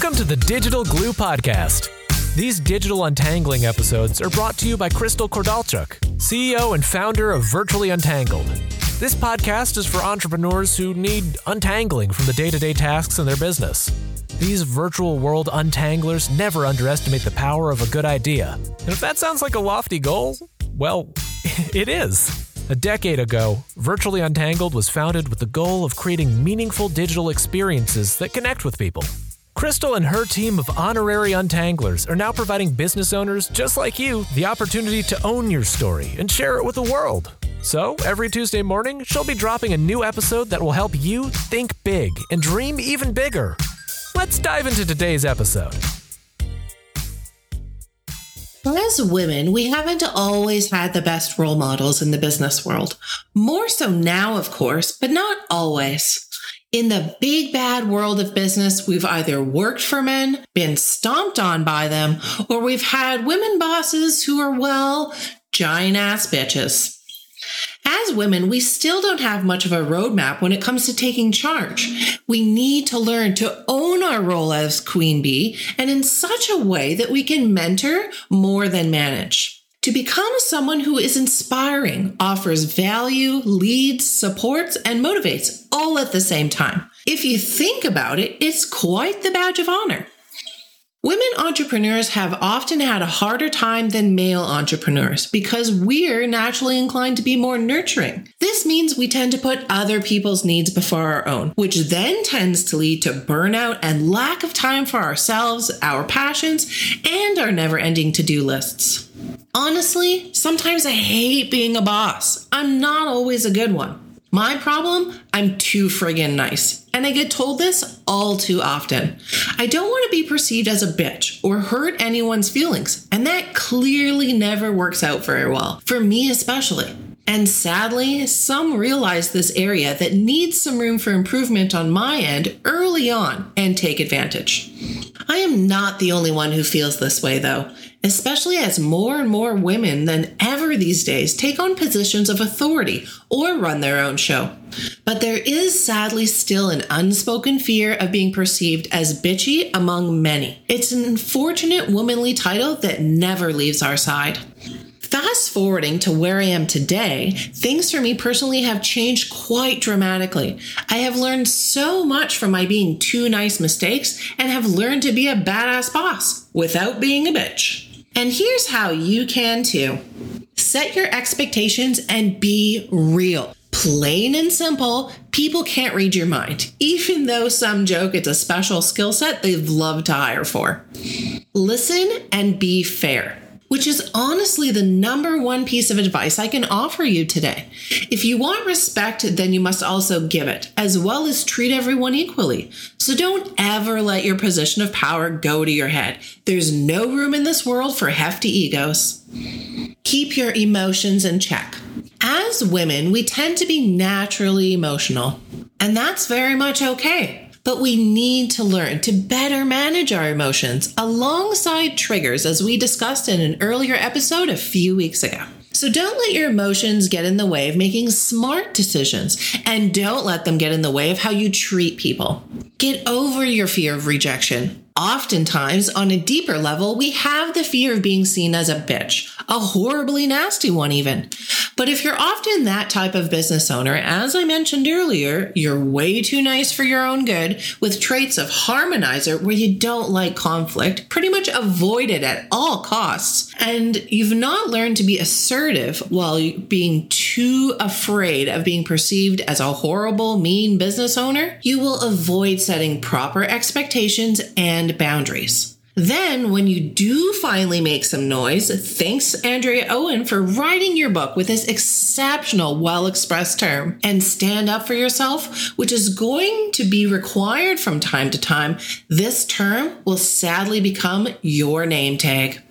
Welcome to the Digital Glue Podcast. These digital untangling episodes are brought to you by Crystal Kordalchuk, CEO and founder of Virtually Untangled. This podcast is for entrepreneurs who need untangling from the day to day tasks in their business. These virtual world untanglers never underestimate the power of a good idea. And if that sounds like a lofty goal, well, it is. A decade ago, Virtually Untangled was founded with the goal of creating meaningful digital experiences that connect with people. Crystal and her team of honorary untanglers are now providing business owners just like you the opportunity to own your story and share it with the world. So, every Tuesday morning, she'll be dropping a new episode that will help you think big and dream even bigger. Let's dive into today's episode. As women, we haven't always had the best role models in the business world. More so now, of course, but not always. In the big bad world of business, we've either worked for men, been stomped on by them, or we've had women bosses who are, well, giant ass bitches. As women, we still don't have much of a roadmap when it comes to taking charge. We need to learn to own our role as queen bee and in such a way that we can mentor more than manage. To become someone who is inspiring, offers value, leads, supports, and motivates all at the same time. If you think about it, it's quite the badge of honor. Women entrepreneurs have often had a harder time than male entrepreneurs because we're naturally inclined to be more nurturing. This means we tend to put other people's needs before our own, which then tends to lead to burnout and lack of time for ourselves, our passions, and our never ending to do lists. Honestly, sometimes I hate being a boss. I'm not always a good one. My problem? I'm too friggin' nice. And I get told this all too often. I don't want to be perceived as a bitch or hurt anyone's feelings. And that clearly never works out very well, for me especially. And sadly, some realize this area that needs some room for improvement on my end early on and take advantage. I am not the only one who feels this way, though especially as more and more women than ever these days take on positions of authority or run their own show. But there is sadly still an unspoken fear of being perceived as bitchy among many. It's an unfortunate womanly title that never leaves our side. Fast forwarding to where I am today, things for me personally have changed quite dramatically. I have learned so much from my being too nice mistakes and have learned to be a badass boss without being a bitch. And here's how you can too set your expectations and be real. Plain and simple, people can't read your mind, even though some joke it's a special skill set they'd love to hire for. Listen and be fair which is honestly the number one piece of advice I can offer you today. If you want respect, then you must also give it, as well as treat everyone equally. So don't ever let your position of power go to your head. There's no room in this world for hefty egos. Keep your emotions in check. As women, we tend to be naturally emotional, and that's very much okay. But we need to learn to better manage our emotions alongside triggers, as we discussed in an earlier episode a few weeks ago. So don't let your emotions get in the way of making smart decisions and don't let them get in the way of how you treat people. Get over your fear of rejection. Oftentimes, on a deeper level, we have the fear of being seen as a bitch, a horribly nasty one, even. But if you're often that type of business owner, as I mentioned earlier, you're way too nice for your own good with traits of harmonizer where you don't like conflict, pretty much avoid it at all costs, and you've not learned to be assertive while being too afraid of being perceived as a horrible, mean business owner, you will avoid setting proper expectations and and boundaries. Then, when you do finally make some noise, thanks Andrea Owen for writing your book with this exceptional, well expressed term, and stand up for yourself, which is going to be required from time to time. This term will sadly become your name tag.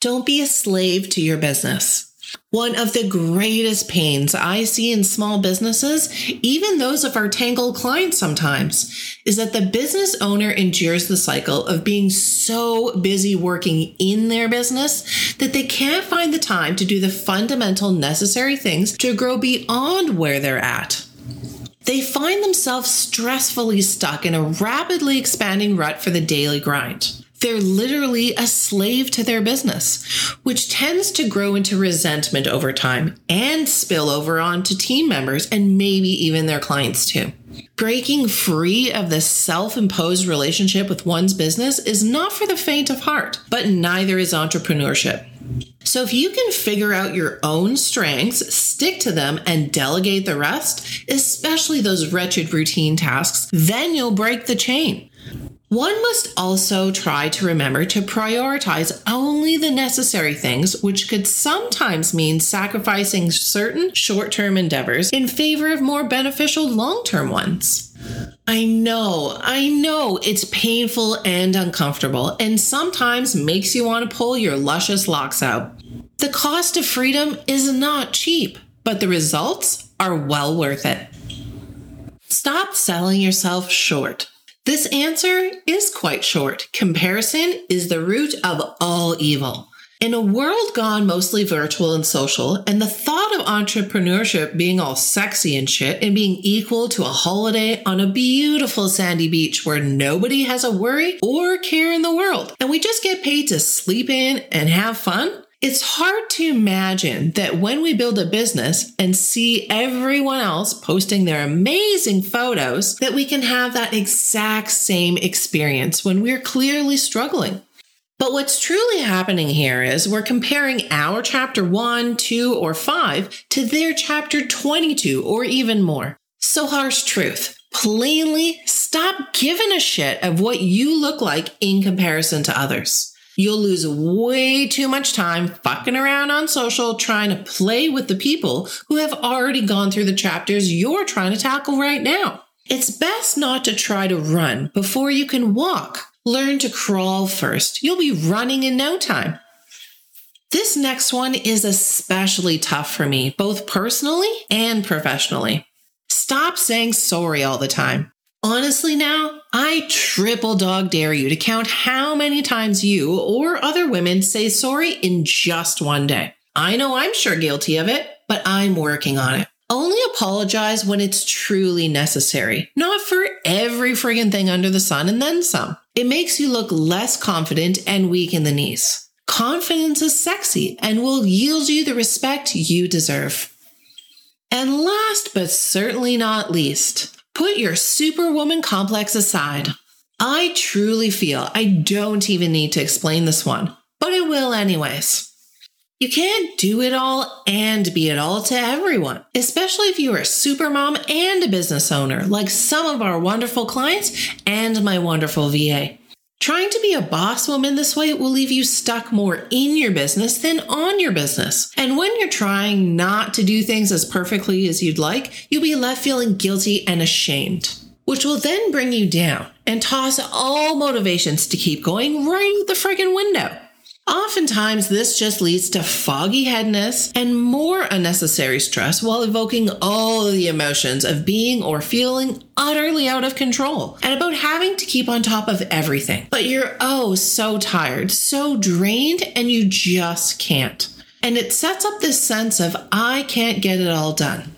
Don't be a slave to your business. One of the greatest pains I see in small businesses, even those of our Tangled clients sometimes, is that the business owner endures the cycle of being so busy working in their business that they can't find the time to do the fundamental necessary things to grow beyond where they're at. They find themselves stressfully stuck in a rapidly expanding rut for the daily grind. They're literally a slave to their business, which tends to grow into resentment over time and spill over onto team members and maybe even their clients too. Breaking free of this self imposed relationship with one's business is not for the faint of heart, but neither is entrepreneurship. So, if you can figure out your own strengths, stick to them, and delegate the rest, especially those wretched routine tasks, then you'll break the chain. One must also try to remember to prioritize only the necessary things, which could sometimes mean sacrificing certain short term endeavors in favor of more beneficial long term ones. I know, I know it's painful and uncomfortable, and sometimes makes you want to pull your luscious locks out. The cost of freedom is not cheap, but the results are well worth it. Stop selling yourself short. This answer is quite short. Comparison is the root of all evil. In a world gone mostly virtual and social, and the thought of entrepreneurship being all sexy and shit and being equal to a holiday on a beautiful sandy beach where nobody has a worry or care in the world, and we just get paid to sleep in and have fun, it's hard to imagine that when we build a business and see everyone else posting their amazing photos, that we can have that exact same experience when we're clearly struggling. But what's truly happening here is we're comparing our chapter 1, 2, or 5 to their chapter 22 or even more. So, harsh truth. Plainly, stop giving a shit of what you look like in comparison to others. You'll lose way too much time fucking around on social trying to play with the people who have already gone through the chapters you're trying to tackle right now. It's best not to try to run before you can walk. Learn to crawl first. You'll be running in no time. This next one is especially tough for me, both personally and professionally. Stop saying sorry all the time. Honestly, now, I triple dog dare you to count how many times you or other women say sorry in just one day. I know I'm sure guilty of it, but I'm working on it. Only apologize when it's truly necessary, not for every friggin' thing under the sun and then some. It makes you look less confident and weak in the knees. Confidence is sexy and will yield you the respect you deserve. And last but certainly not least, Put your superwoman complex aside. I truly feel I don't even need to explain this one, but I will anyways. You can't do it all and be it all to everyone, especially if you are a supermom and a business owner, like some of our wonderful clients and my wonderful VA. Trying to be a boss woman this way will leave you stuck more in your business than on your business. And when you're trying not to do things as perfectly as you'd like, you'll be left feeling guilty and ashamed, which will then bring you down and toss all motivations to keep going right out the friggin' window. Oftentimes, this just leads to foggy headness and more unnecessary stress while evoking all the emotions of being or feeling utterly out of control and about having to keep on top of everything. But you're oh so tired, so drained, and you just can't. And it sets up this sense of I can't get it all done.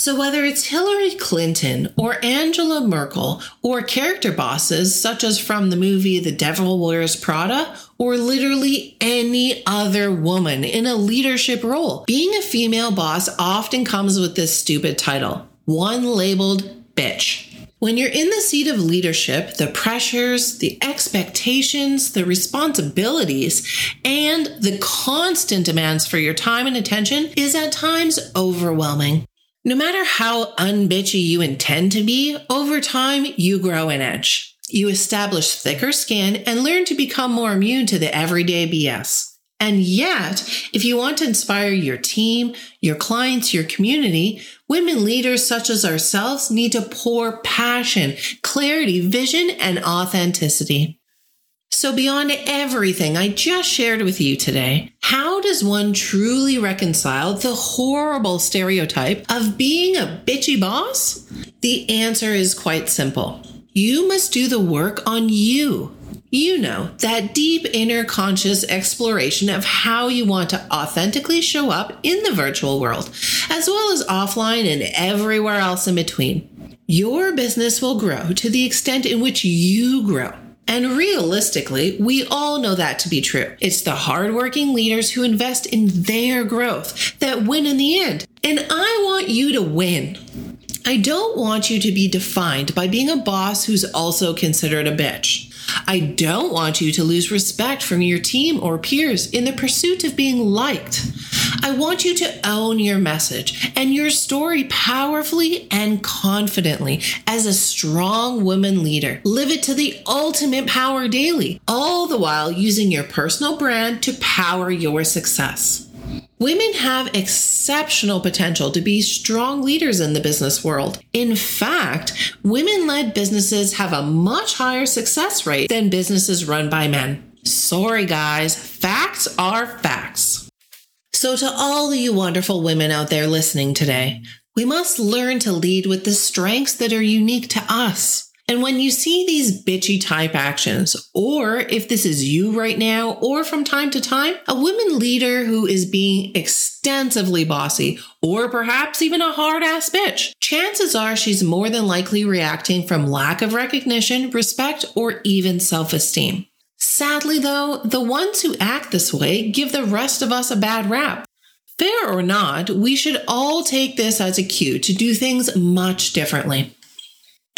So, whether it's Hillary Clinton or Angela Merkel or character bosses such as from the movie The Devil Wears Prada or literally any other woman in a leadership role, being a female boss often comes with this stupid title one labeled bitch. When you're in the seat of leadership, the pressures, the expectations, the responsibilities, and the constant demands for your time and attention is at times overwhelming. No matter how unbitchy you intend to be, over time you grow an edge. You establish thicker skin and learn to become more immune to the everyday BS. And yet, if you want to inspire your team, your clients, your community, women leaders such as ourselves need to pour passion, clarity, vision, and authenticity. So, beyond everything I just shared with you today, how does one truly reconcile the horrible stereotype of being a bitchy boss? The answer is quite simple. You must do the work on you. You know, that deep inner conscious exploration of how you want to authentically show up in the virtual world, as well as offline and everywhere else in between. Your business will grow to the extent in which you grow. And realistically, we all know that to be true. It's the hardworking leaders who invest in their growth that win in the end. And I want you to win. I don't want you to be defined by being a boss who's also considered a bitch. I don't want you to lose respect from your team or peers in the pursuit of being liked. I want you to own your message and your story powerfully and confidently as a strong woman leader. Live it to the ultimate power daily, all the while using your personal brand to power your success. Women have exceptional potential to be strong leaders in the business world. In fact, women led businesses have a much higher success rate than businesses run by men. Sorry, guys, facts are facts. So, to all you wonderful women out there listening today, we must learn to lead with the strengths that are unique to us. And when you see these bitchy type actions, or if this is you right now, or from time to time, a woman leader who is being extensively bossy, or perhaps even a hard ass bitch, chances are she's more than likely reacting from lack of recognition, respect, or even self esteem. Sadly, though, the ones who act this way give the rest of us a bad rap. Fair or not, we should all take this as a cue to do things much differently.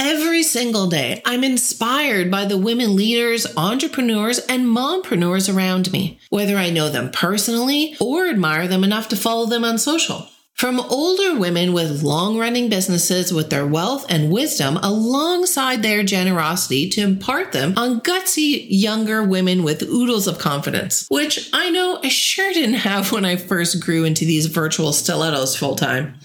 Every single day, I'm inspired by the women leaders, entrepreneurs, and mompreneurs around me, whether I know them personally or admire them enough to follow them on social. From older women with long running businesses with their wealth and wisdom alongside their generosity to impart them on gutsy younger women with oodles of confidence, which I know I sure didn't have when I first grew into these virtual stilettos full time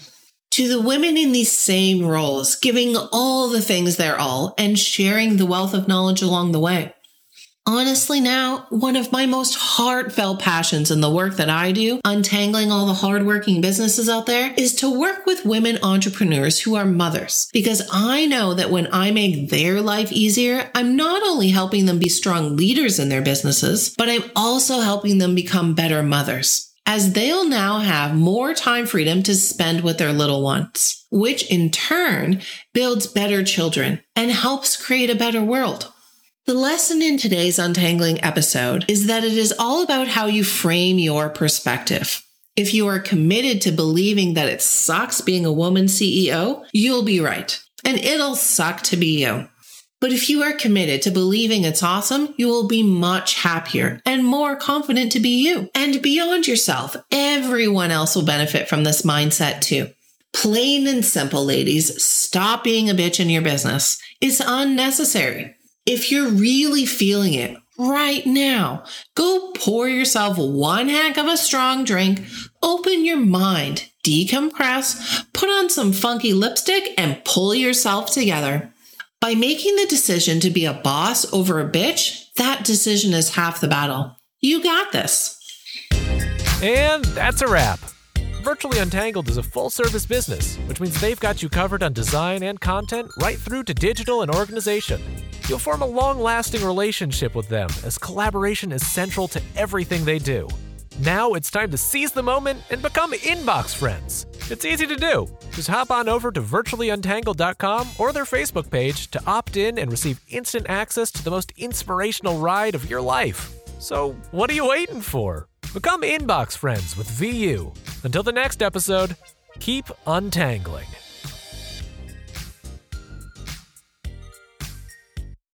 to the women in these same roles, giving all the things their all and sharing the wealth of knowledge along the way. Honestly, now, one of my most heartfelt passions in the work that I do, untangling all the hardworking businesses out there, is to work with women entrepreneurs who are mothers. Because I know that when I make their life easier, I'm not only helping them be strong leaders in their businesses, but I'm also helping them become better mothers as they'll now have more time freedom to spend with their little ones, which in turn builds better children and helps create a better world. The lesson in today's Untangling episode is that it is all about how you frame your perspective. If you are committed to believing that it sucks being a woman CEO, you'll be right. And it'll suck to be you. But if you are committed to believing it's awesome, you will be much happier and more confident to be you. And beyond yourself, everyone else will benefit from this mindset too. Plain and simple, ladies, stop being a bitch in your business. It's unnecessary. If you're really feeling it right now, go pour yourself one heck of a strong drink, open your mind, decompress, put on some funky lipstick, and pull yourself together. By making the decision to be a boss over a bitch, that decision is half the battle. You got this. And that's a wrap. Virtually Untangled is a full service business, which means they've got you covered on design and content right through to digital and organization. You'll form a long lasting relationship with them as collaboration is central to everything they do. Now it's time to seize the moment and become inbox friends. It's easy to do. Just hop on over to virtuallyuntangled.com or their Facebook page to opt in and receive instant access to the most inspirational ride of your life. So, what are you waiting for? Become inbox friends with VU. Until the next episode, keep untangling.